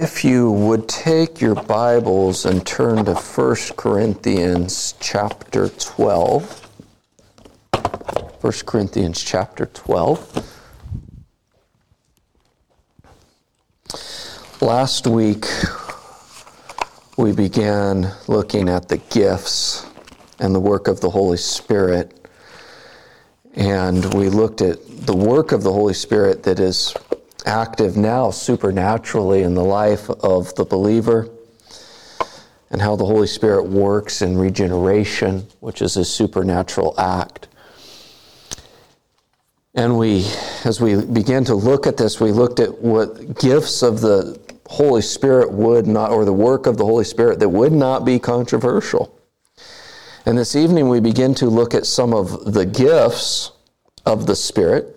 If you would take your Bibles and turn to 1 Corinthians chapter 12. 1 Corinthians chapter 12. Last week, we began looking at the gifts and the work of the Holy Spirit. And we looked at the work of the Holy Spirit that is active now supernaturally in the life of the believer and how the Holy Spirit works in regeneration, which is a supernatural act. And we, as we began to look at this, we looked at what gifts of the Holy Spirit would not, or the work of the Holy Spirit that would not be controversial. And this evening we begin to look at some of the gifts of the Spirit.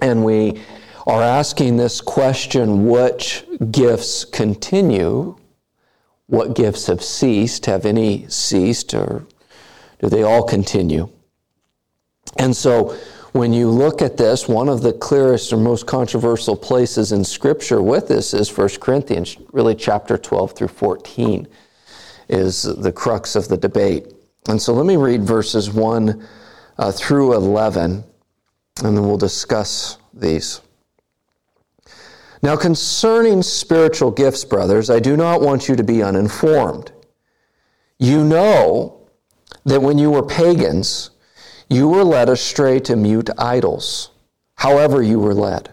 And we are asking this question which gifts continue? What gifts have ceased? Have any ceased, or do they all continue? And so, when you look at this, one of the clearest or most controversial places in Scripture with this is 1 Corinthians, really chapter 12 through 14 is the crux of the debate. And so let me read verses 1 uh, through 11, and then we'll discuss these. Now, concerning spiritual gifts, brothers, I do not want you to be uninformed. You know that when you were pagans, you were led astray to mute idols, however, you were led.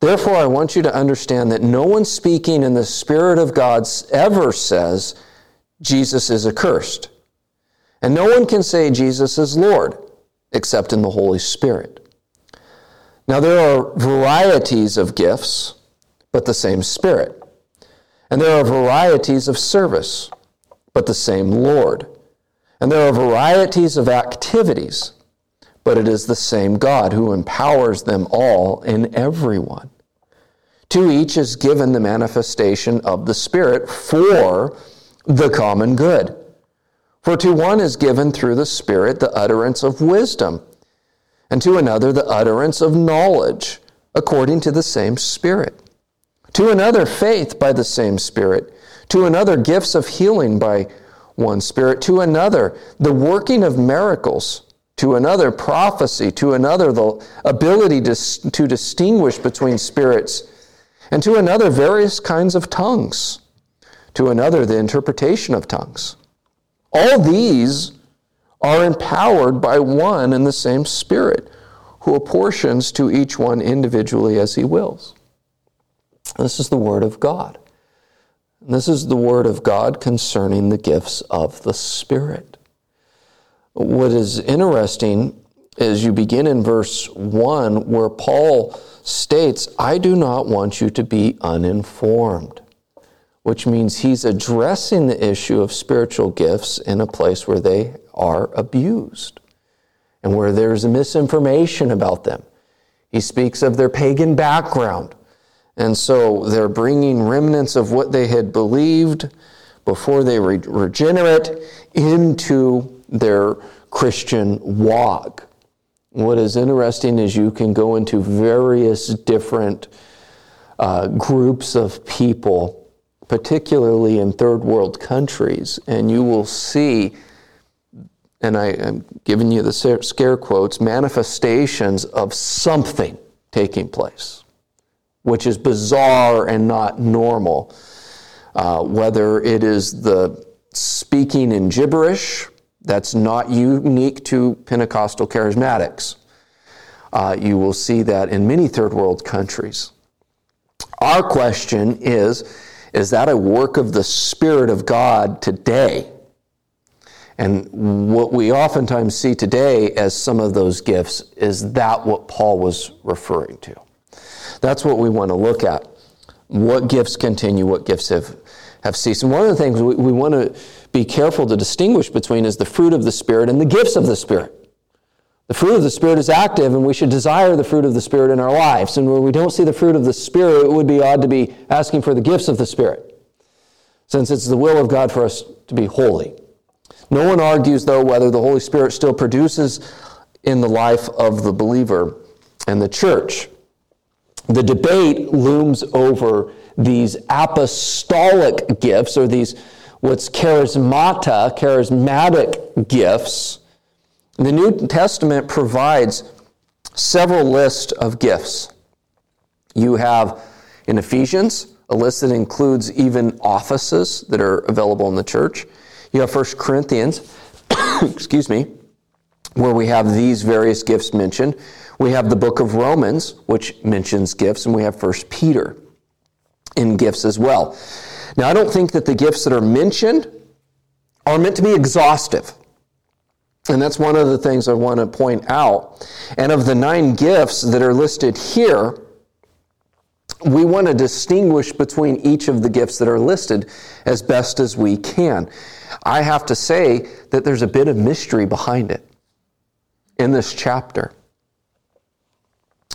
Therefore, I want you to understand that no one speaking in the Spirit of God ever says Jesus is accursed. And no one can say Jesus is Lord except in the Holy Spirit. Now, there are varieties of gifts, but the same Spirit. And there are varieties of service, but the same Lord. And there are varieties of activities, but it is the same God who empowers them all in everyone. To each is given the manifestation of the Spirit for the common good. For to one is given through the Spirit the utterance of wisdom and to another the utterance of knowledge according to the same Spirit, to another faith by the same Spirit, to another gifts of healing by one Spirit, to another the working of miracles, to another prophecy, to another the ability to, to distinguish between spirits, and to another various kinds of tongues, to another the interpretation of tongues. All these are empowered by one and the same Spirit, who apportions to each one individually as he wills. This is the Word of God. This is the Word of God concerning the gifts of the Spirit. What is interesting is you begin in verse 1 where Paul states, I do not want you to be uninformed which means he's addressing the issue of spiritual gifts in a place where they are abused and where there's misinformation about them. He speaks of their pagan background. And so they're bringing remnants of what they had believed before they were regenerate into their Christian walk. What is interesting is you can go into various different uh, groups of people particularly in third world countries, and you will see, and I am giving you the scare quotes, manifestations of something taking place, which is bizarre and not normal. Uh, whether it is the speaking in gibberish, that's not unique to Pentecostal charismatics. Uh, you will see that in many third world countries. Our question is is that a work of the Spirit of God today? And what we oftentimes see today as some of those gifts is that what Paul was referring to. That's what we want to look at. What gifts continue, what gifts have, have ceased. And one of the things we, we want to be careful to distinguish between is the fruit of the Spirit and the gifts of the Spirit. The fruit of the Spirit is active, and we should desire the fruit of the Spirit in our lives. And when we don't see the fruit of the Spirit, it would be odd to be asking for the gifts of the Spirit, since it's the will of God for us to be holy. No one argues, though, whether the Holy Spirit still produces in the life of the believer and the church. the debate looms over these apostolic gifts or these what's charismata, charismatic gifts. The New Testament provides several lists of gifts. You have in Ephesians a list that includes even offices that are available in the church. You have 1 Corinthians, excuse me, where we have these various gifts mentioned. We have the book of Romans, which mentions gifts, and we have 1 Peter in gifts as well. Now, I don't think that the gifts that are mentioned are meant to be exhaustive. And that's one of the things I want to point out. And of the nine gifts that are listed here, we want to distinguish between each of the gifts that are listed as best as we can. I have to say that there's a bit of mystery behind it in this chapter.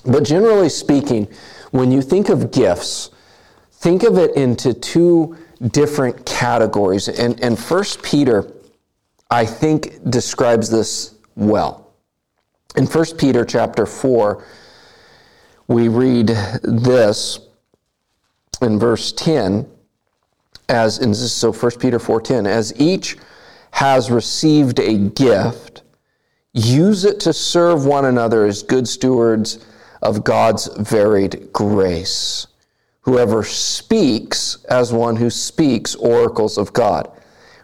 But generally speaking, when you think of gifts, think of it into two different categories. And, and 1 Peter, I think, describes this well. In 1 Peter chapter 4, we read this in verse 10 as in so 1 Peter 4:10 as each has received a gift use it to serve one another as good stewards of God's varied grace. Whoever speaks as one who speaks oracles of God.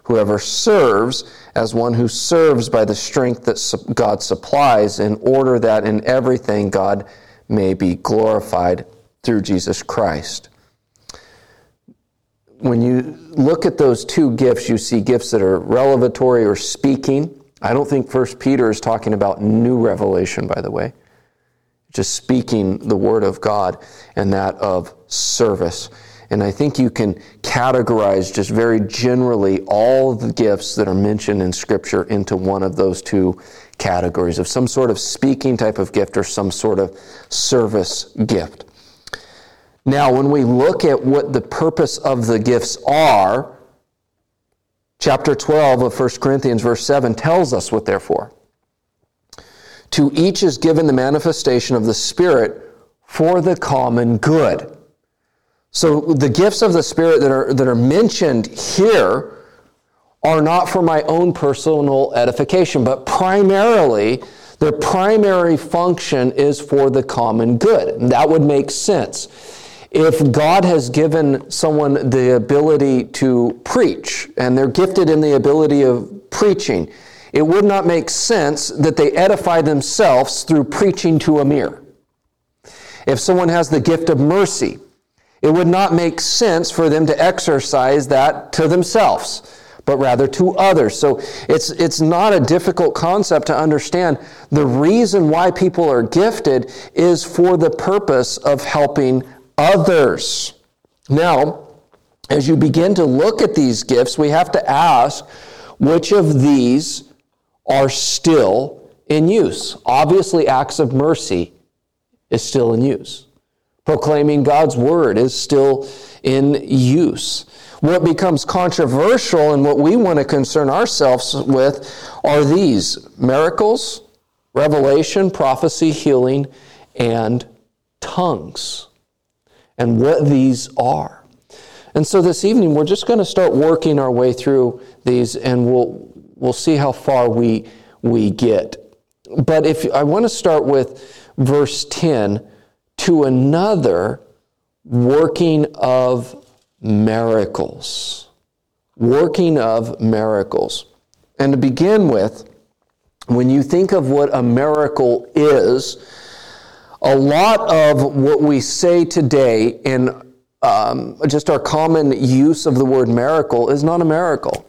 Whoever serves as one who serves by the strength that God supplies in order that in everything God may be glorified through Jesus Christ when you look at those two gifts, you see gifts that are revelatory or speaking. I don't think First Peter is talking about new revelation, by the way, just speaking the word of God and that of service. And I think you can categorize just very generally all the gifts that are mentioned in Scripture into one of those two categories of some sort of speaking type of gift or some sort of service gift. Now, when we look at what the purpose of the gifts are, chapter 12 of 1 Corinthians, verse 7, tells us what they're for. To each is given the manifestation of the Spirit for the common good. So the gifts of the Spirit that are, that are mentioned here are not for my own personal edification, but primarily their primary function is for the common good. That would make sense if God has given someone the ability to preach and they're gifted in the ability of preaching, it would not make sense that they edify themselves through preaching to a mirror. If someone has the gift of mercy, it would not make sense for them to exercise that to themselves, but rather to others. So it's, it's not a difficult concept to understand. The reason why people are gifted is for the purpose of helping others. Now, as you begin to look at these gifts, we have to ask which of these are still in use. Obviously, acts of mercy is still in use. Proclaiming God's word is still in use. What becomes controversial and what we want to concern ourselves with are these miracles, revelation, prophecy, healing, and tongues and what these are. And so this evening, we're just going to start working our way through these and we'll, we'll see how far we, we get. But if I want to start with verse 10 to another working of miracles. Working of miracles. And to begin with, when you think of what a miracle is, a lot of what we say today in um, just our common use of the word miracle is not a miracle.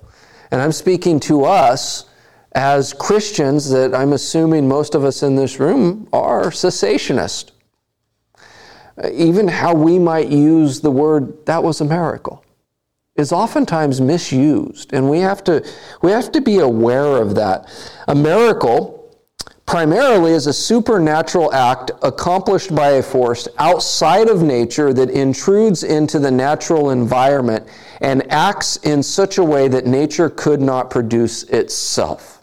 And I'm speaking to us as Christians that I'm assuming most of us in this room are cessationist. Even how we might use the word that was a miracle is oftentimes misused and we have to we have to be aware of that. A miracle primarily is a supernatural act accomplished by a force outside of nature that intrudes into the natural environment and acts in such a way that nature could not produce itself.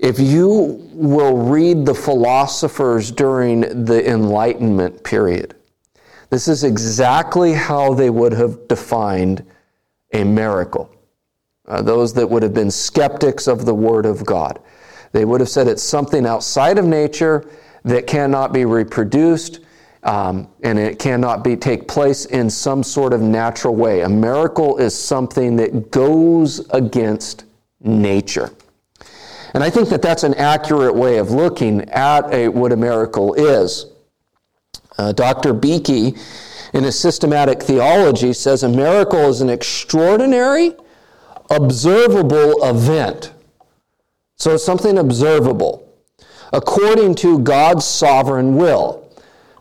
if you will read the philosophers during the Enlightenment period, this is exactly how they would have defined a miracle. Uh, those that would have been skeptics of the Word of God. They would have said it's something outside of nature that cannot be reproduced um, and it cannot be take place in some sort of natural way. A miracle is something that goes against nature. And I think that that's an accurate way of looking at a, what a miracle is. Uh, Dr. Beeke, in his systematic theology, says a miracle is an extraordinary, observable event. So it's something observable according to God's sovereign will.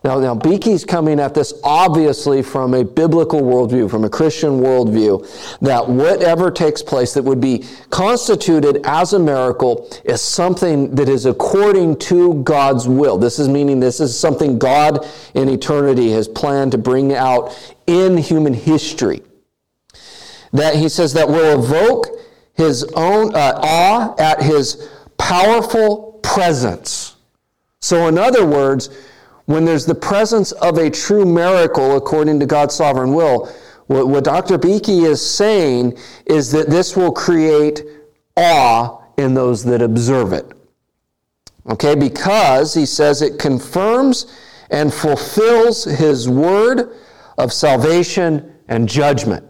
Now, now Beeke's coming at this obviously from a biblical worldview, from a Christian worldview, that whatever takes place that would be constituted as a miracle is something that is according to God's will. This is meaning this is something God in eternity has planned to bring out in human history. That he says that will evoke his own uh, awe at his powerful presence. So, in other words, when there's the presence of a true miracle according to God's sovereign will, what, what Dr. Beeke is saying is that this will create awe in those that observe it. Okay, because he says it confirms and fulfills his word of salvation and judgment.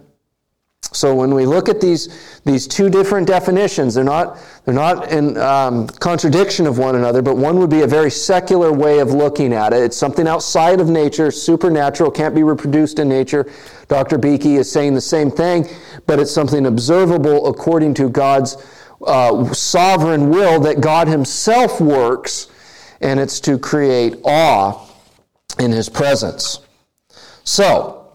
So when we look at these, these two different definitions, they're not, they're not in um, contradiction of one another, but one would be a very secular way of looking at it. It's something outside of nature, supernatural, can't be reproduced in nature. Dr. Beeke is saying the same thing, but it's something observable according to God's uh, sovereign will that God Himself works, and it's to create awe in His presence. So,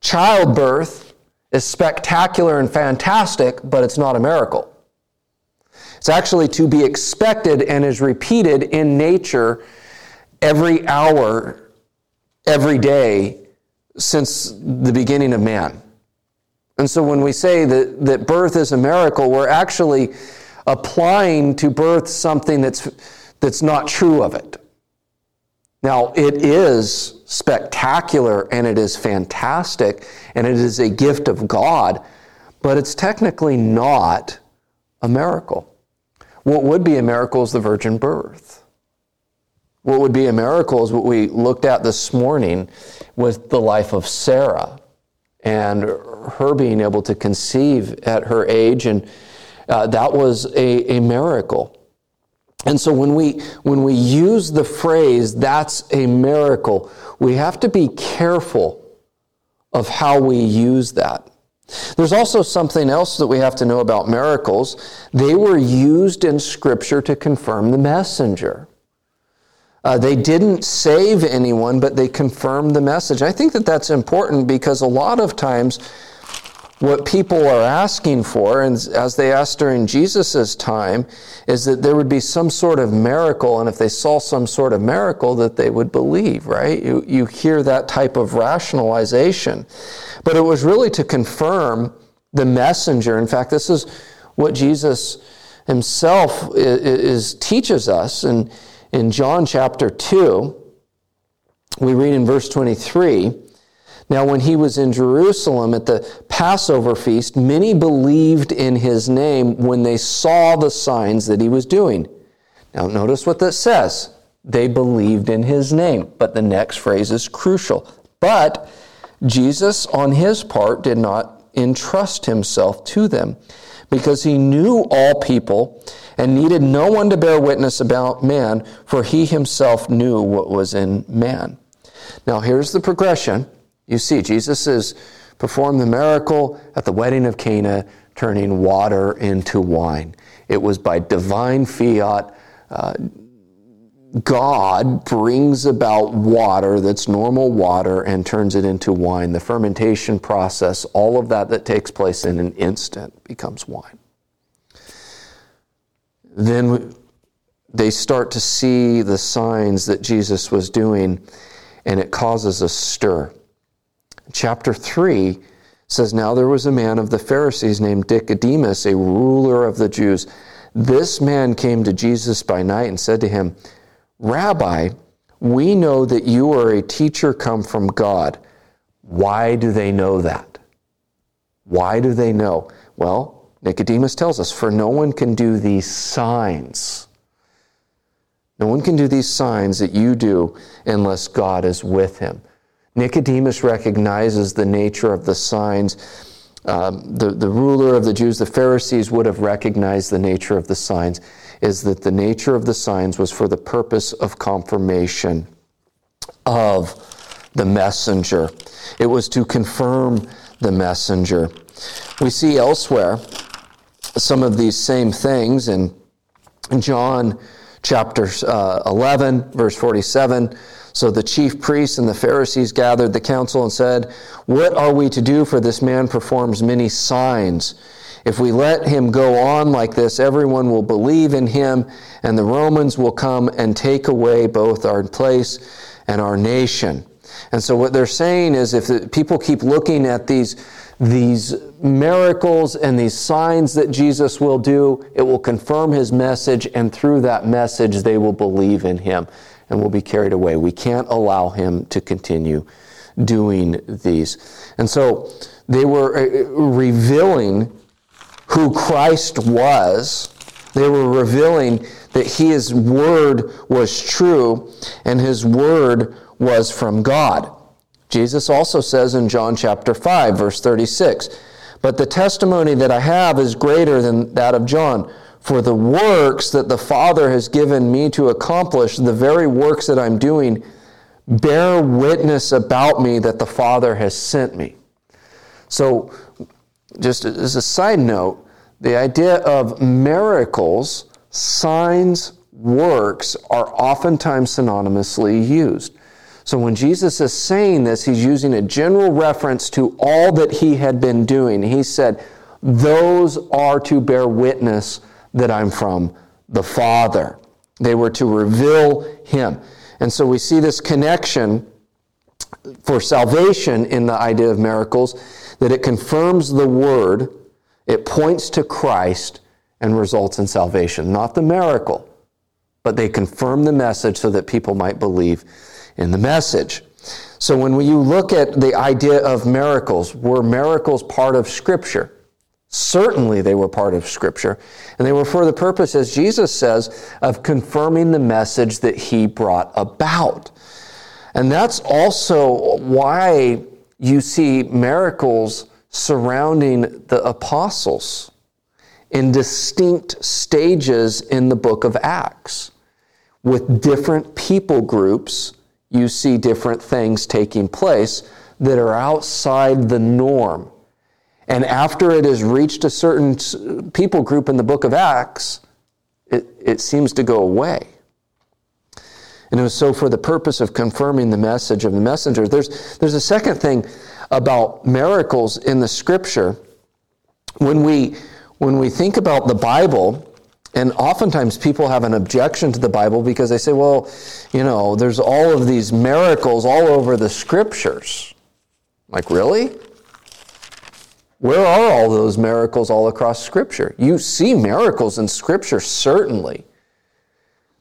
childbirth is spectacular and fantastic, but it's not a miracle. It's actually to be expected and is repeated in nature every hour, every day since the beginning of man. And so when we say that, that birth is a miracle, we're actually applying to birth something that's, that's not true of it. Now, it is spectacular and it is fantastic and it is a gift of God, but it's technically not a miracle. What would be a miracle is the virgin birth. What would be a miracle is what we looked at this morning with the life of Sarah and her being able to conceive at her age, and uh, that was a, a miracle. And so when we, when we use the phrase, that's a miracle, we have to be careful of how we use that. There's also something else that we have to know about miracles. They were used in Scripture to confirm the messenger. Uh, they didn't save anyone, but they confirmed the message. I think that that's important because a lot of times what people are asking for, and as they asked during Jesus' time, is that there would be some sort of miracle, and if they saw some sort of miracle, that they would believe, right? You, you hear that type of rationalization. But it was really to confirm the messenger. In fact, this is what Jesus himself is, is teaches us. And in John chapter 2, we read in verse 23, now, when he was in Jerusalem at the Passover feast, many believed in his name when they saw the signs that he was doing. Now, notice what that says. They believed in his name. But the next phrase is crucial. But Jesus, on his part, did not entrust himself to them because he knew all people and needed no one to bear witness about man, for he himself knew what was in man. Now, here's the progression. You see, Jesus has performed the miracle at the wedding of Cana, turning water into wine. It was by divine fiat. Uh, God brings about water that's normal water and turns it into wine. The fermentation process, all of that that takes place in an instant becomes wine. Then they start to see the signs that Jesus was doing, and it causes a stir. Chapter 3 says, Now there was a man of the Pharisees named Nicodemus, a ruler of the Jews. This man came to Jesus by night and said to him, Rabbi, we know that you are a teacher come from God. Why do they know that? Why do they know? Well, Nicodemus tells us, for no one can do these signs. No one can do these signs that you do unless God is with him. Nicodemus recognizes the nature of the signs um, the, the ruler of the Jews, the Pharisees, would have recognized the nature of the signs, is that the nature of the signs was for the purpose of confirmation of the messenger. It was to confirm the messenger. We see elsewhere some of these same things in John chapter uh, 11, verse 47. So the chief priests and the Pharisees gathered the council and said, What are we to do for this man performs many signs? If we let him go on like this, everyone will believe in him, and the Romans will come and take away both our place and our nation. And so what they're saying is if people keep looking at these, these miracles and these signs that Jesus will do, it will confirm his message, and through that message, they will believe in him and will be carried away. We can't allow him to continue doing these. And so they were uh, revealing who Christ was. They were revealing that his word was true and his word was from God. Jesus also says in John chapter 5, verse 36, But the testimony that I have is greater than that of John. For the works that the Father has given me to accomplish, the very works that I'm doing, bear witness about me that the Father has sent me. So, just as a side note, the idea of miracles, signs, works are oftentimes synonymously used. So when Jesus is saying this, he's using a general reference to all that he had been doing. He said, Those are to bear witness that I'm from the Father. They were to reveal Him. And so we see this connection for salvation in the idea of miracles that it confirms the Word, it points to Christ, and results in salvation. Not the miracle, but they confirm the message so that people might believe in the message. So when you look at the idea of miracles, were miracles part of Scripture? Certainly, they were part of Scripture. And they were for the purpose, as Jesus says, of confirming the message that he brought about. And that's also why you see miracles surrounding the apostles in distinct stages in the book of Acts. With different people groups, you see different things taking place that are outside the norm and after it has reached a certain people group in the book of Acts, it, it seems to go away. And it was so for the purpose of confirming the message of the messenger. There's, there's a second thing about miracles in the scripture. When we, when we think about the Bible, and oftentimes people have an objection to the Bible because they say, well, you know, there's all of these miracles all over the scriptures. Like, really? Where are all those miracles all across Scripture? You see miracles in Scripture, certainly.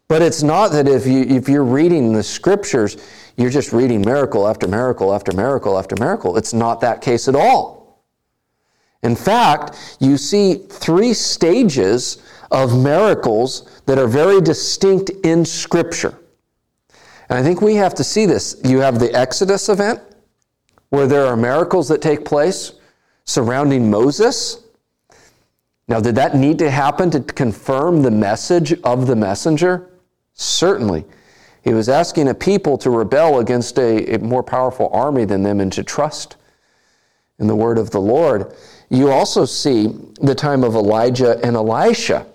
But it's not that if, you, if you're reading the Scriptures, you're just reading miracle after miracle after miracle after miracle. It's not that case at all. In fact, you see three stages of miracles that are very distinct in Scripture. And I think we have to see this. You have the Exodus event, where there are miracles that take place surrounding Moses. Now, did that need to happen to confirm the message of the messenger? Certainly. He was asking a people to rebel against a, a, more powerful army than them and to trust in the word of the Lord. You also see the time of Elijah and Elisha,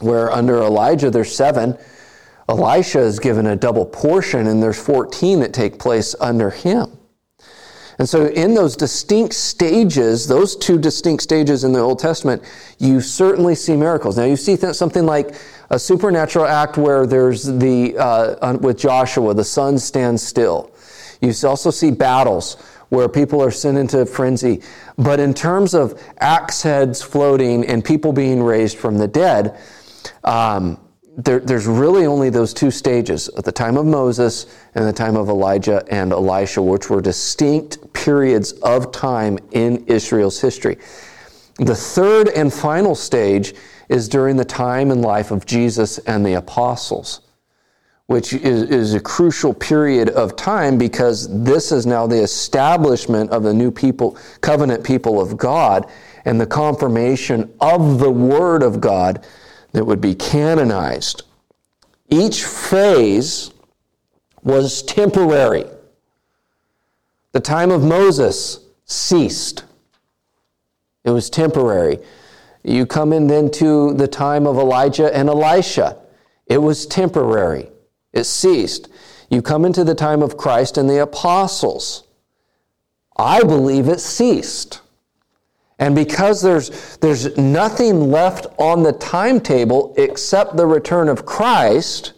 where under Elijah there's seven. Elisha is given a double portion, and there's 14 that take place under him. And so, in those distinct stages, those two distinct stages in the Old Testament, you certainly see miracles. Now, you see something like a supernatural act where there's the, uh, with Joshua, the sun stands still. You also see battles where people are sent into frenzy. But in terms of axe heads floating and people being raised from the dead, um, there, there's really only those two stages at the time of Moses and the time of Elijah and Elisha, which were distinct periods of time in Israel's history. The third and final stage is during the time and life of Jesus and the apostles, which is, is a crucial period of time because this is now the establishment of the new people, covenant people of God, and the confirmation of the Word of God that would be canonized. Each phase was temporary. The time of Moses ceased. It was temporary. You come in then to the time of Elijah and Elisha. It was temporary. It ceased. You come into the time of Christ and the apostles. I believe it ceased. And because there's, there's nothing left on the timetable except the return of Christ,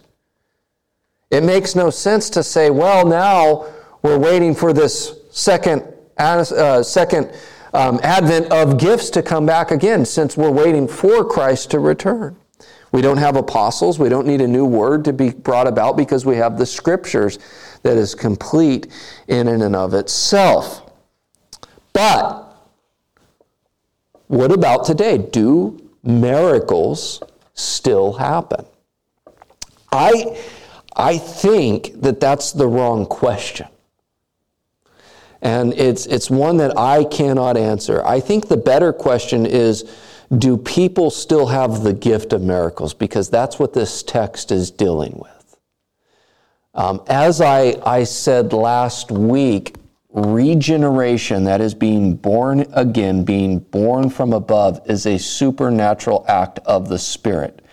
it makes no sense to say, well, now we're waiting for this second, uh, second um, advent of gifts to come back again, since we're waiting for Christ to return. We don't have apostles. We don't need a new word to be brought about because we have the scriptures that is complete in and of itself. But what about today? Do miracles still happen? I, I think that that's the wrong question. And it's, it's one that I cannot answer. I think the better question is do people still have the gift of miracles? Because that's what this text is dealing with. Um, as I, I said last week, regeneration, that is being born again, being born from above, is a supernatural act of the Spirit.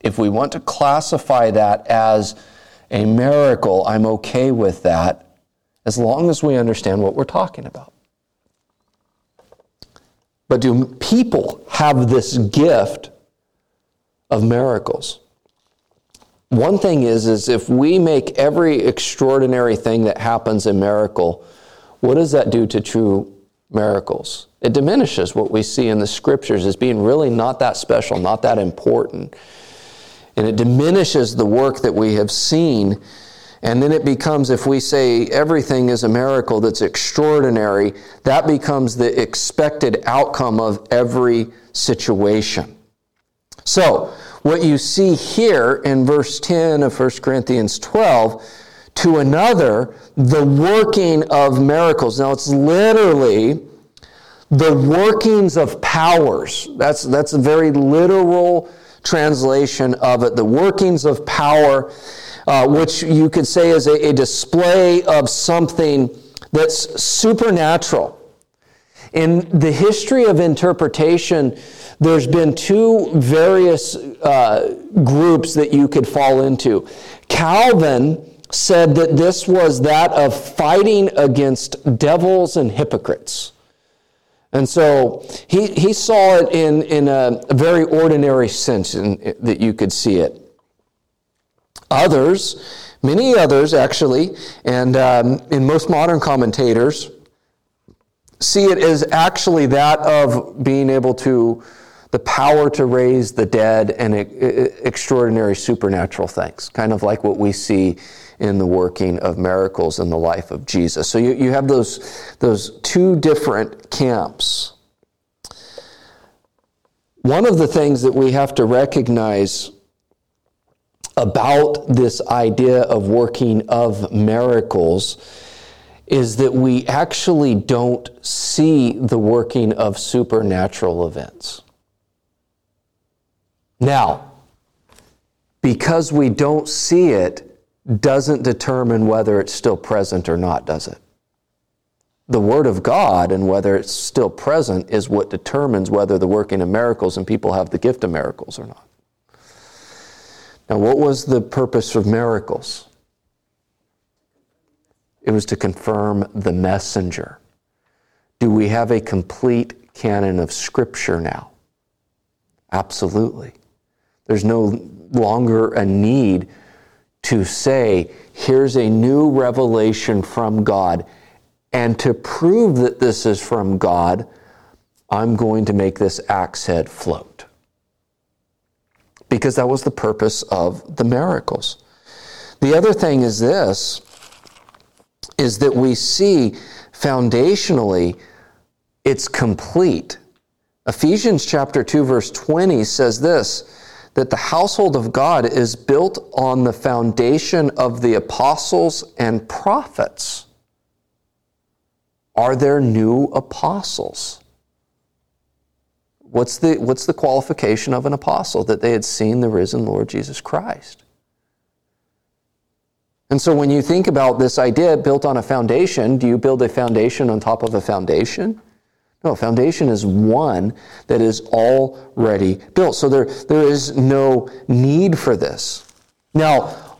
If we want to classify that as a miracle, I'm okay with that as long as we understand what we're talking about. But do people have this gift of miracles? One thing is, is if we make every extraordinary thing that happens a miracle, what does that do to true miracles? It diminishes what we see in the scriptures as being really not that special, not that important. And it diminishes the work that we have seen. And then it becomes, if we say everything is a miracle that's extraordinary, that becomes the expected outcome of every situation. So, what you see here in verse 10 of 1 Corinthians 12 to another, the working of miracles. Now, it's literally the workings of powers. That's, that's a very literal translation of it. The workings of power, uh, which you could say is a, a display of something that's supernatural. In the history of interpretation, there's been two various uh, groups that you could fall into. Calvin said that this was that of fighting against devils and hypocrites. And so he, he saw it in, in a, very ordinary sense in, that you could see it. Others, many others actually, and um, in most modern commentators, see it as actually that of being able to the power to raise the dead and extraordinary supernatural things, kind of like what we see in the working of miracles in the life of Jesus. So you, you have those, those two different camps. One of the things that we have to recognize about this idea of working of miracles is that we actually don't see the working of supernatural events. Now, because we don't see it, doesn't determine whether it's still present or not, does it? The Word of God and whether it's still present is what determines whether the working of miracles and people have the gift of miracles or not. Now, what was the purpose of miracles? It was to confirm the messenger. Do we have a complete canon of Scripture now? Absolutely. There's no longer a need to say, here's a new revelation from God. And to prove that this is from God, I'm going to make this axe head float. Because that was the purpose of the miracles. The other thing is this is that we see foundationally it's complete. Ephesians chapter 2 verse 20 says this that the household of God is built on the foundation of the apostles and prophets. Are there new apostles? What's the, what's the qualification of an apostle? That they had seen the risen Lord Jesus Christ. And so when you think about this idea built on a foundation, do you build a foundation on top of a foundation? No, foundation is one that is already built. So there, there is no need for this. Now,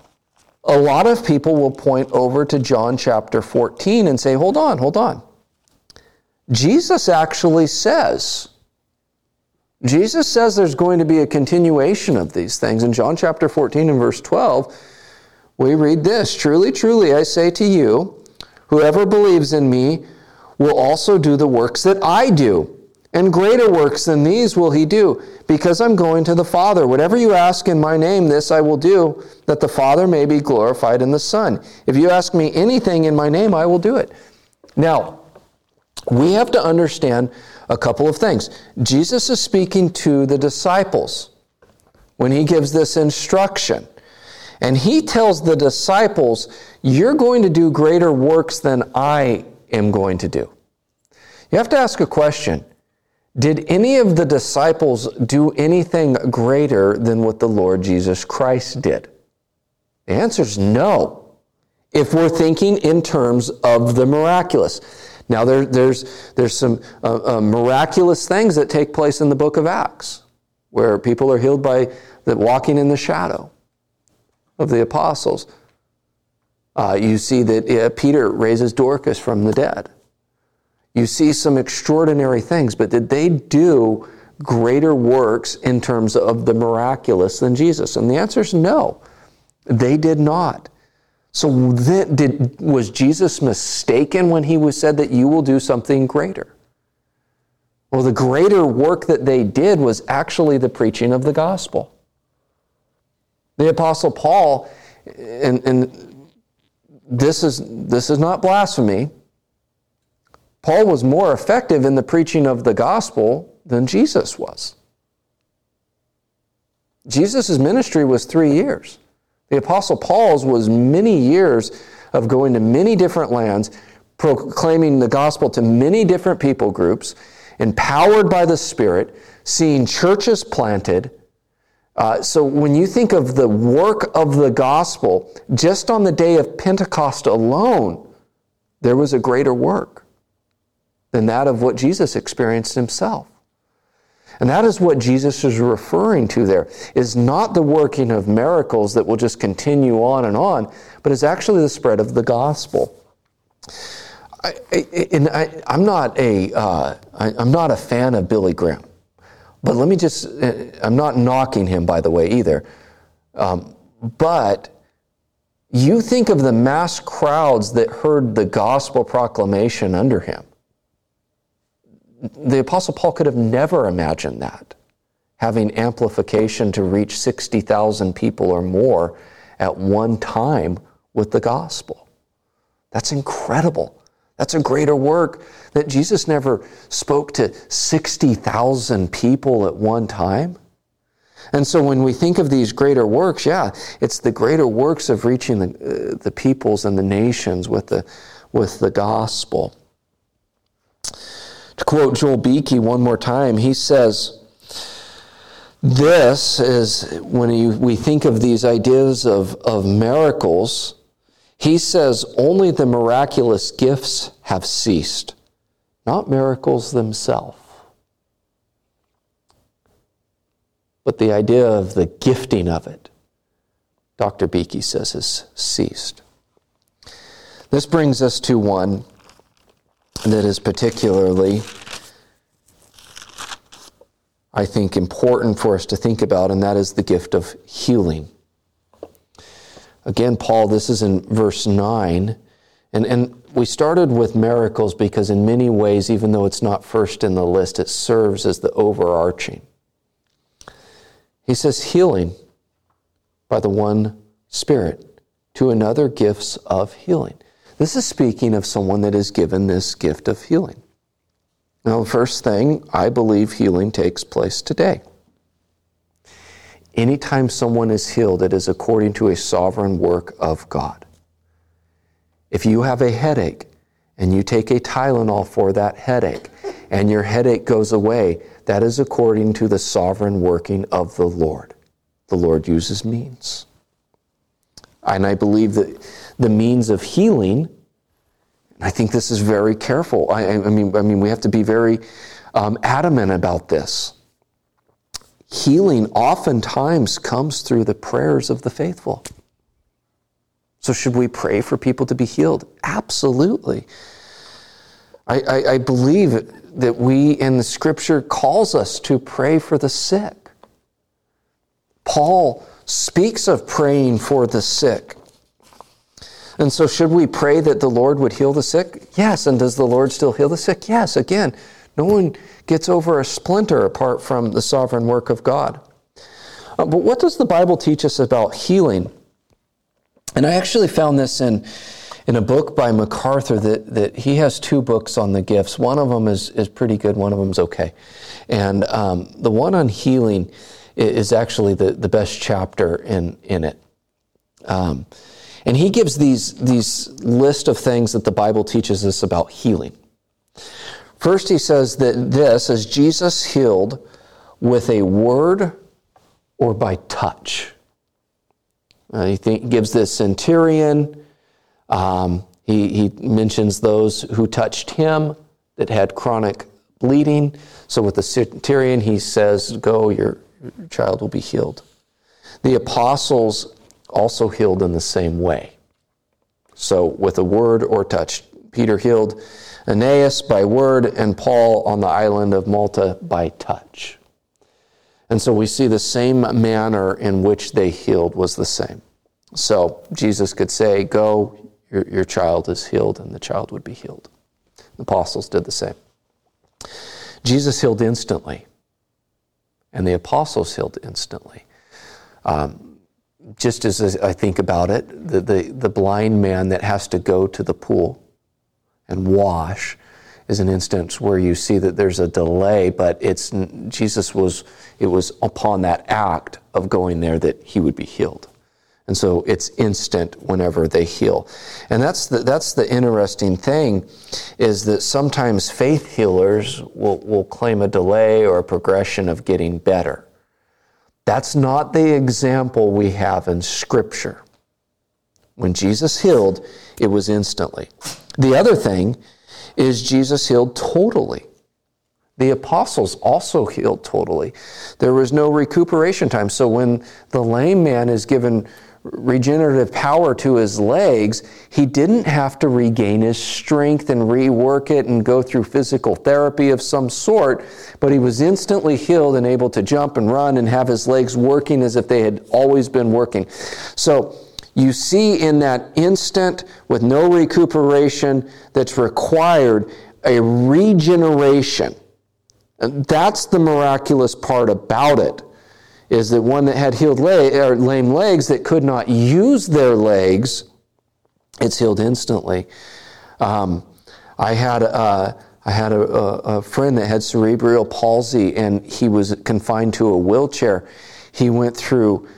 a lot of people will point over to John chapter 14 and say, hold on, hold on. Jesus actually says, Jesus says there's going to be a continuation of these things. In John chapter 14 and verse 12, we read this Truly, truly, I say to you, whoever believes in me will also do the works that I do. And greater works than these will he do, because I'm going to the Father. Whatever you ask in my name, this I will do, that the Father may be glorified in the Son. If you ask me anything in my name, I will do it. Now, we have to understand a couple of things. Jesus is speaking to the disciples when he gives this instruction. And he tells the disciples, You're going to do greater works than I am going to do. You have to ask a question Did any of the disciples do anything greater than what the Lord Jesus Christ did? The answer is no, if we're thinking in terms of the miraculous. Now, there, there's, there's some uh, uh, miraculous things that take place in the book of Acts where people are healed by the walking in the shadow of the apostles. Uh, you see that Peter raises Dorcas from the dead. You see some extraordinary things, but did they do greater works in terms of the miraculous than Jesus? And the answer is no, they did not. So then, did, was Jesus mistaken when he was said that you will do something greater? Well, the greater work that they did was actually the preaching of the gospel. The Apostle Paul, and, and this, is, this is not blasphemy, Paul was more effective in the preaching of the gospel than Jesus was. Jesus' ministry was three years. The Apostle Paul's was many years of going to many different lands, proclaiming the gospel to many different people groups, empowered by the Spirit, seeing churches planted. Uh, so when you think of the work of the gospel, just on the day of Pentecost alone, there was a greater work than that of what Jesus experienced himself. And that is what Jesus is referring to there, is not the working of miracles that will just continue on and on, but is actually the spread of the gospel. I, am not a, uh, I, I'm not a fan of Billy Graham, but let me just, uh, I'm not knocking him, by the way, either. Um, but you think of the mass crowds that heard the gospel proclamation under him the Apostle Paul could have never imagined that, having amplification to reach 60,000 people or more at one time with the gospel. That's incredible. That's a greater work that Jesus never spoke to 60,000 people at one time. And so when we think of these greater works, yeah, it's the greater works of reaching the, uh, the peoples and the nations with the, with the gospel. To quote Joel Beeke one more time, he says, This is when we think of these ideas of, of miracles, he says, only the miraculous gifts have ceased, not miracles themselves. But the idea of the gifting of it, Dr. Beeke says, has ceased. This brings us to one that is particularly, I think, important for us to think about, and that is the gift of healing. Again, Paul, this is in verse 9, And, and we started with miracles because, in many ways, even though it's not first in the list, it serves as the overarching. He says, healing by the one Spirit to another gifts of healing. This is speaking of someone that is given this gift of healing. Now, the first thing, I believe healing takes place today. Anytime someone is healed, it is according to a sovereign work of God. If you have a headache and you take a Tylenol for that headache and your headache goes away, that is according to the sovereign working of the Lord. The Lord uses means. And I believe that the means of healing, And I think this is very careful. I, I mean, I mean, we have to be very um, adamant about this. Healing oftentimes comes through the prayers of the faithful. So, should we pray for people to be healed? Absolutely. I, I, I believe that we in the scripture calls us to pray for the sick. Paul speaks of praying for the sick. And so, should we pray that the Lord would heal the sick? Yes. And does the Lord still heal the sick? Yes. Again, no one gets over a splinter apart from the sovereign work of God. Uh, but what does the Bible teach us about healing? And I actually found this in, in a book by MacArthur that, that he has two books on the gifts. One of them is, is pretty good, one of them is okay. And um, the one on healing is actually the, the best chapter in, in it. Um, and he gives these, these list of things that the Bible teaches us about healing. First, he says that this is Jesus healed with a word or by touch. Uh, he think, gives this centurion, um, he, he mentions those who touched him that had chronic bleeding. So with the centurion, he says, Go, your child will be healed. The apostles also healed in the same way. So with a word or touch, Peter healed Aeneas by word and Paul on the island of Malta by touch. And so we see the same manner in which they healed was the same. So Jesus could say, Go, your, your child is healed, and the child would be healed. The apostles did the same. Jesus healed instantly, and the apostles healed instantly. Um, just as I think about it, the, the, the blind man that has to go to the pool and wash is an instance where you see that there's a delay, but it's Jesus was it was upon that act of going there that he would be healed. And so it's instant whenever they heal. And that's the, that's the interesting thing is that sometimes faith healers will, will claim a delay or a progression of getting better. That's not the example we have in Scripture. When Jesus healed, it was instantly. The other thing is Jesus healed totally. The apostles also healed totally. There was no recuperation time. So when the lame man is given regenerative power to his legs, he didn't have to regain his strength and rework it and go through physical therapy of some sort, but he was instantly healed and able to jump and run and have his legs working as if they had always been working. So, you see in that instant with no recuperation that's required a regeneration. And that's the miraculous part about it is that one that had healed leg, or lame legs that could not use their legs, it's healed instantly. Um, I had uh, I had a, a, a, friend that had cerebral palsy, and he was confined to a wheelchair. He went through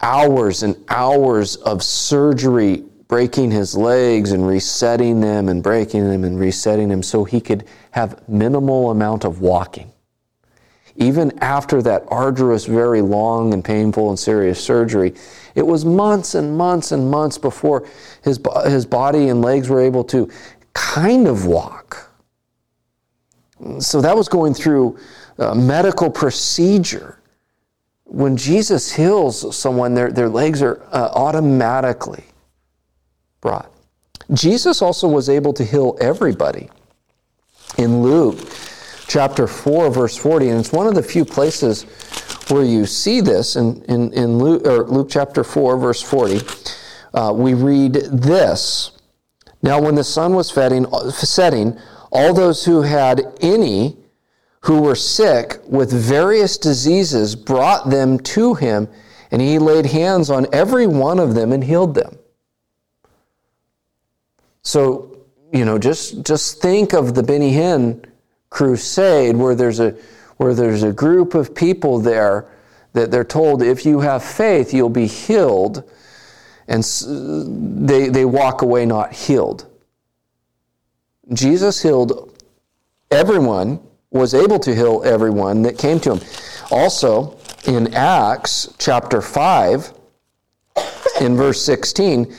hours and hours of surgery breaking his legs and resetting them and breaking them and resetting them so he could have minimal amount of walking. Even after that arduous, very long and painful and serious surgery, it was months and months and months before his, his body and legs were able to kind of walk. So that was going through a medical procedure when Jesus heals someone, their, their legs are uh, automatically brought. Jesus also was able to heal everybody. In Luke chapter 4, verse 40, and it's one of the few places where you see this in, in, in Luke, Luke chapter 4, verse 40, uh, we read this Now, when the sun was setting, all those who had any who were sick with various diseases brought them to him, and he laid hands on every one of them and healed them. So, you know, just, just think of the Benny Hinn crusade where there's a where there's a group of people there that they're told if you have faith you'll be healed. And they, they walk away not healed. Jesus healed everyone was able to heal everyone that came to him. Also in acts chapter 5 in verse 16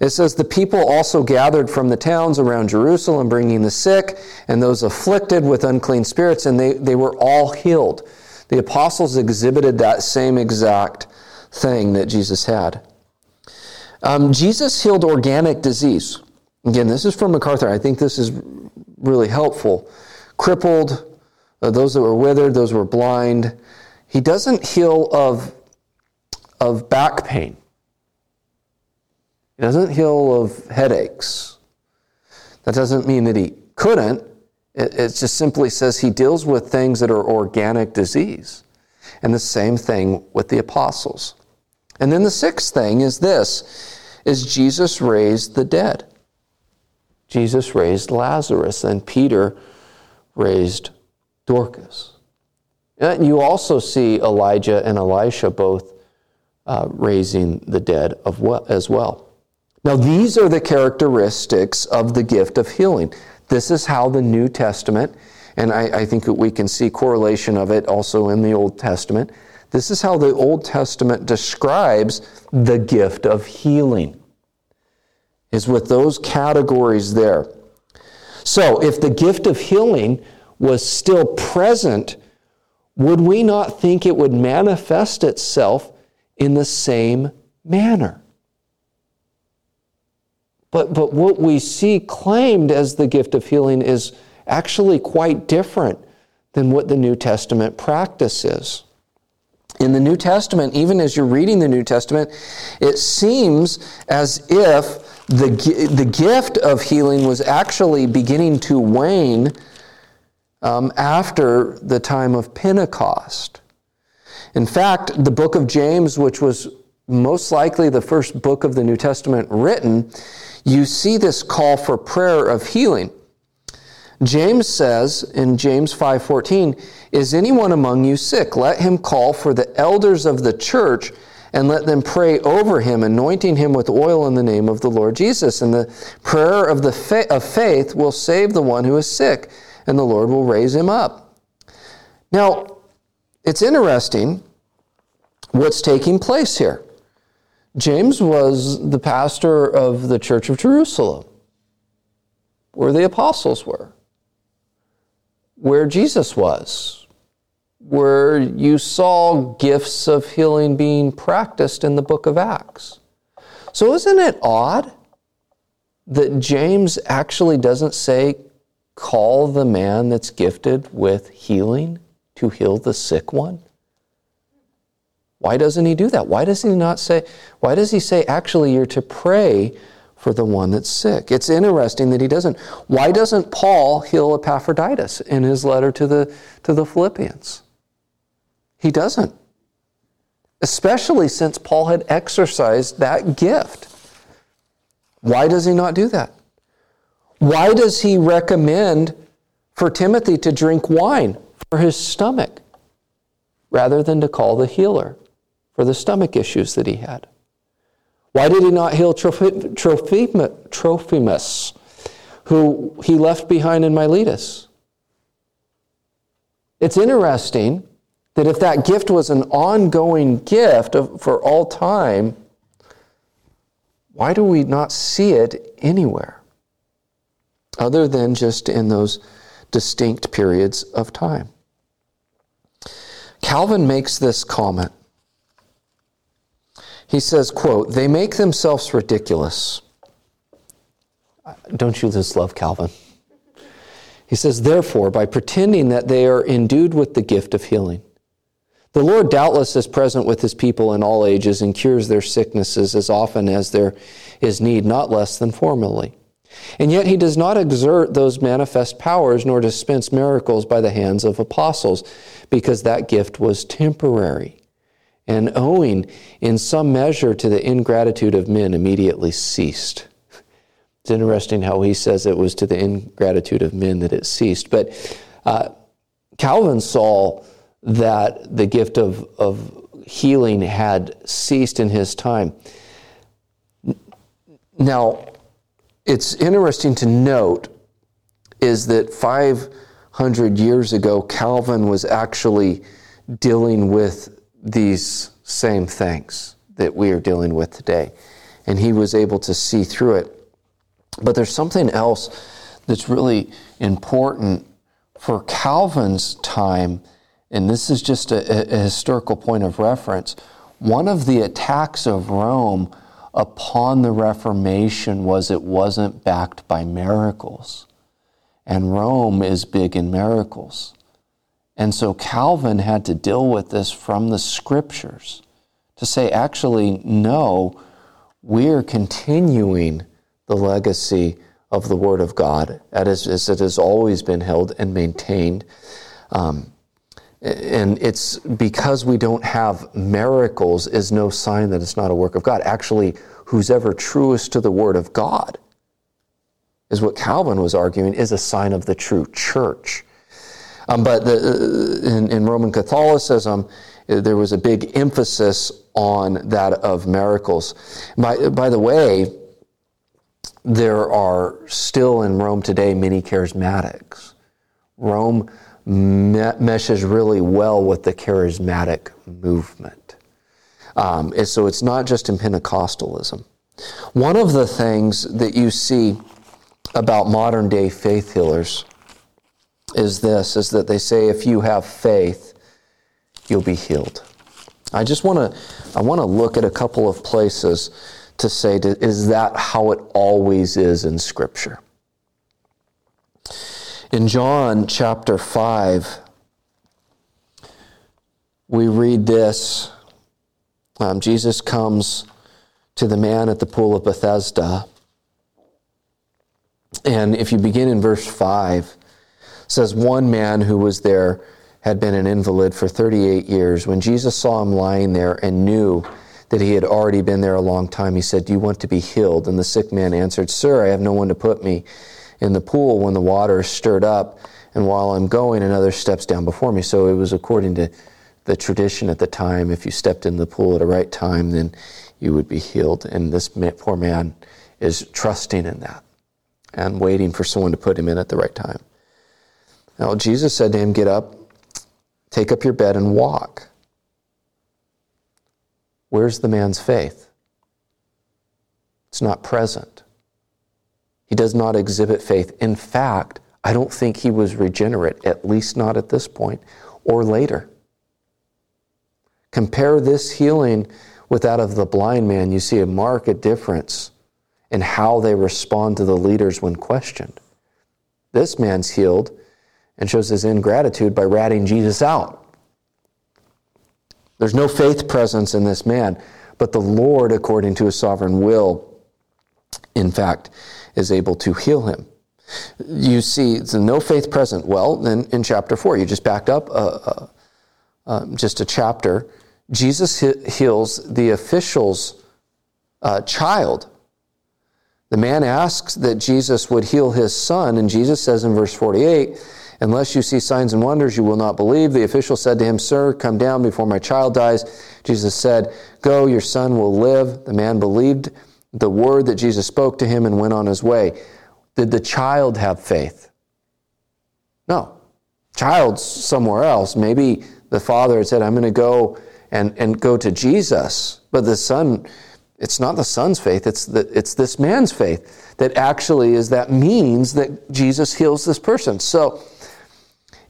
it says, The people also gathered from the towns around Jerusalem, bringing the sick and those afflicted with unclean spirits, and they, they were all healed. The apostles exhibited that same exact thing that Jesus had. Um, Jesus healed organic disease. Again, this is from MacArthur. I think this is really helpful. Crippled, uh, those that were withered, those were blind. He doesn't heal of, of back pain. He doesn't heal of headaches. That doesn't mean that he couldn't. It, it just simply says he deals with things that are organic disease. And the same thing with the apostles. And then the sixth thing is this is Jesus raised the dead. Jesus raised Lazarus and Peter raised Dorcas. And you also see Elijah and Elisha both uh, raising the dead of well, as well. Now, these are the characteristics of the gift of healing. This is how the New Testament, and I, I think that we can see correlation of it also in the Old Testament. This is how the Old Testament describes the gift of healing, is with those categories there. So, if the gift of healing was still present, would we not think it would manifest itself in the same manner? But, but what we see claimed as the gift of healing is actually quite different than what the New Testament practice is. In the New Testament, even as you're reading the New Testament, it seems as if the, the gift of healing was actually beginning to wane um, after the time of Pentecost. In fact, the book of James, which was most likely the first book of the New Testament written, you see this call for prayer of healing. James says in James 5:14, "Is anyone among you sick? Let him call for the elders of the church and let them pray over him, anointing him with oil in the name of the Lord Jesus. And the prayer of the fa- of faith will save the one who is sick, and the Lord will raise him up." Now, it's interesting what's taking place here. James was the pastor of the church of Jerusalem, where the apostles were, where Jesus was, where you saw gifts of healing being practiced in the book of Acts. So, isn't it odd that James actually doesn't say, call the man that's gifted with healing to heal the sick one? Why doesn't he do that? Why does he not say, why does he say, actually, you're to pray for the one that's sick? It's interesting that he doesn't. Why doesn't Paul heal Epaphroditus in his letter to the, to the Philippians? He doesn't. Especially since Paul had exercised that gift. Why does he not do that? Why does he recommend for Timothy to drink wine for his stomach rather than to call the healer? For the stomach issues that he had? Why did he not heal Trophimus, who he left behind in Miletus? It's interesting that if that gift was an ongoing gift for all time, why do we not see it anywhere other than just in those distinct periods of time? Calvin makes this comment he says, quote, they make themselves ridiculous. Uh, don't you just love Calvin? He says, therefore, by pretending that they are endued with the gift of healing. The Lord doubtless is present with his people in all ages and cures their sicknesses as often as there is need, not less than formerly. And yet he does not exert those manifest powers nor dispense miracles by the hands of apostles, because that gift was temporary and owing in some measure to the ingratitude of men immediately ceased. It's interesting how he says it was to the ingratitude of men that it ceased. But uh, Calvin saw that the gift of, of healing had ceased in his time. Now, it's interesting to note is that 500 years ago, Calvin was actually dealing with these same things that we are dealing with today. And he was able to see through it. But there's something else that's really important for Calvin's time, and this is just a, a historical point of reference. One of the attacks of Rome upon the Reformation was it wasn't backed by miracles. And Rome is big in miracles. And so Calvin had to deal with this from the scriptures to say, actually, no, we're continuing the legacy of the Word of God as, it has always been held and maintained. Um, and it's because we don't have miracles is no sign that it's not a work of God. Actually, who's ever truest to the Word of God is what Calvin was arguing is a sign of the true church. Um, but the, uh, in, in, Roman Catholicism, uh, there was a big emphasis on that of miracles. By, by the way, there are still in Rome today many charismatics. Rome me- meshes really well with the charismatic movement. Um, and so it's not just in Pentecostalism. One of the things that you see about modern day faith healers is this is that they say if you have faith, you'll be healed. I just want to I want to look at a couple of places to say is that how it always is in scripture. In John chapter 5 we read this um, Jesus comes to the man at the pool of Bethesda. And if you begin in verse 5, says one man who was there had been an invalid for 38 years. When Jesus saw him lying there and knew that he had already been there a long time, he said, Do you want to be healed? And the sick man answered, Sir, I have no one to put me in the pool when the water is stirred up, and while I'm going, another steps down before me. So it was according to the tradition at the time. If you stepped in the pool at the right time, then you would be healed. And this poor man is trusting in that and waiting for someone to put him in at the right time. Now, Jesus said to him, Get up, take up your bed, and walk. Where's the man's faith? It's not present. He does not exhibit faith. In fact, I don't think he was regenerate, at least not at this point or later. Compare this healing with that of the blind man, you see a marked difference in how they respond to the leaders when questioned. This man's healed and shows his ingratitude by ratting Jesus out. There's no faith presence in this man, but the Lord, according to his sovereign will, in fact, is able to heal him. You see, it's no faith present. Well, then in chapter 4, you just backed up uh, uh, uh, just a chapter. Jesus heals the official's uh, child. The man asks that Jesus would heal his son, and Jesus says in verse 48, Unless you see signs and wonders, you will not believe. The official said to him, Sir, come down before my child dies. Jesus said, Go, your son will live. The man believed the word that Jesus spoke to him and went on his way. Did the child have faith? No. Child's somewhere else. Maybe the father had said, I'm going to go and, and go to Jesus. But the son, it's not the son's faith, it's, the, it's this man's faith that actually is that means that Jesus heals this person. So,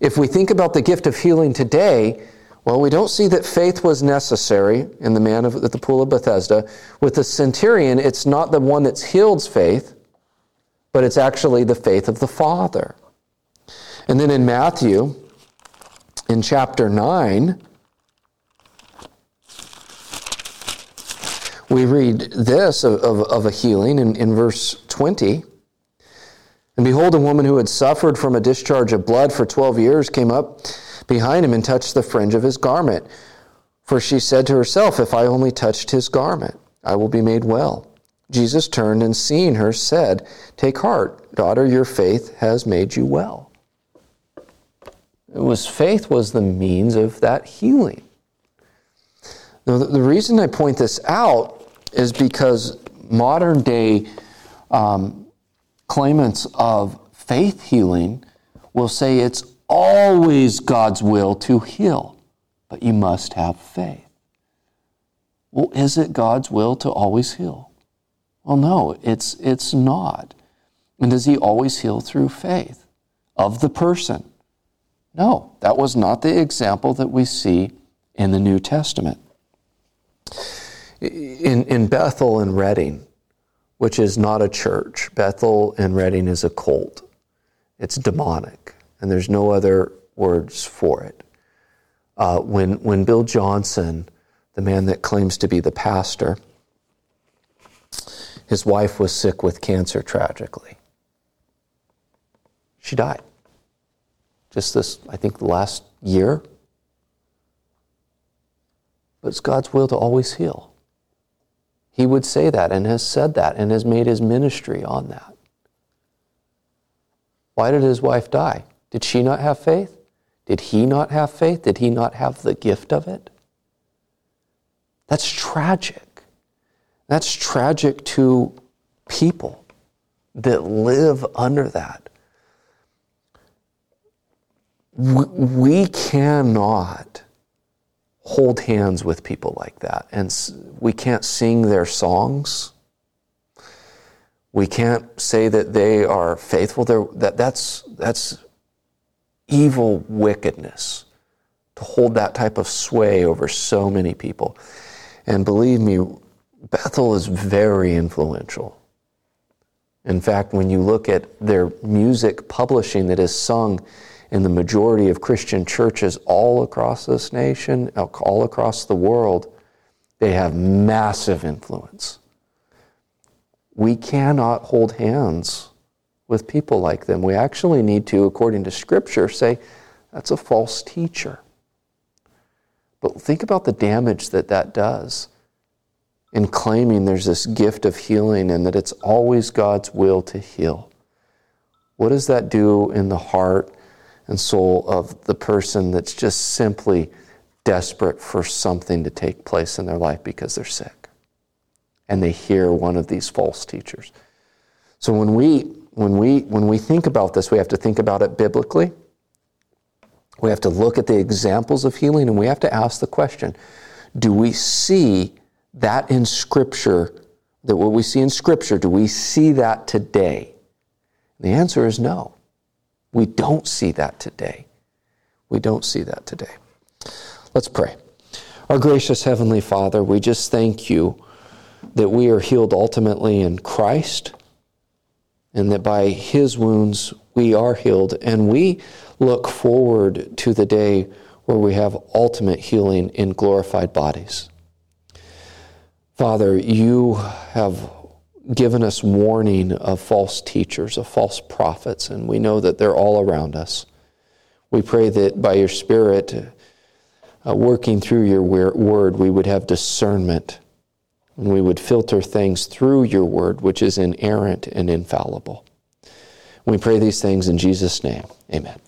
if we think about the gift of healing today, well, we don't see that faith was necessary in the man of, at the pool of Bethesda. With the centurion, it's not the one that's healed's faith, but it's actually the faith of the Father. And then in Matthew, in chapter 9, we read this of, of, of a healing in, in verse 20. And behold, a woman who had suffered from a discharge of blood for 12 years came up behind him and touched the fringe of his garment. For she said to herself, If I only touched his garment, I will be made well. Jesus turned and seeing her said, Take heart, daughter, your faith has made you well. It was faith was the means of that healing. Now, the, reason I point this out is because modern day um, claimants of faith healing will say it's always God's will to heal, but you must have faith. Well, is it God's will to always heal? Well, no, it's, it's not. And does He always heal through faith of the person? No, that was not the example that we see in the New Testament. In, in Bethel and Redding, which is not a church, Bethel and Redding is a cult. It's demonic and there's no other words for it. Uh, when, when Bill Johnson, the man that claims to be the pastor, his wife was sick with cancer tragically. She died. Just this, I think, the last year. But it's God's will to always heal. He would say that and has said that and has made his ministry on that. Why did his wife die? Did she not have faith? Did he not have faith? Did he not have the gift of it? That's tragic. That's tragic to people that live under that. We cannot hold hands with people like that, and we can't sing their songs. We can't say that they are faithful. That, that's, that's evil wickedness to hold that type of sway over so many people. And believe me, Bethel is very influential. In fact, when you look at their music publishing that is sung in the majority of Christian churches all across this nation, all across the world, they have massive influence. We cannot hold hands with people like them. We actually need to, according to Scripture, say that's a false teacher. But think about the damage that that does in claiming there's this gift of healing and that it's always God's will to heal. What does that do in the heart and soul of the person that's just simply desperate for something to take place in their life because they're sick? And they hear one of these false teachers. So when we when we, when we think about this, we have to think about it biblically. We have to look at the examples of healing and we have to ask the question do we see that in Scripture, that what we see in Scripture, do we see that today? The answer is no. We don't see that today. We don't see that today. Let's pray. Our gracious Heavenly Father, we just thank you that we are healed ultimately in Christ and that by his wounds we are healed. And we look forward to the day where we have ultimate healing in glorified bodies. Father, you have given us warning of false teachers, of false prophets, and we know that they're all around us. We pray that by your Spirit, uh, working through your word, we would have discernment and we would filter things through your word, which is inerrant and infallible. We pray these things in Jesus' name. Amen.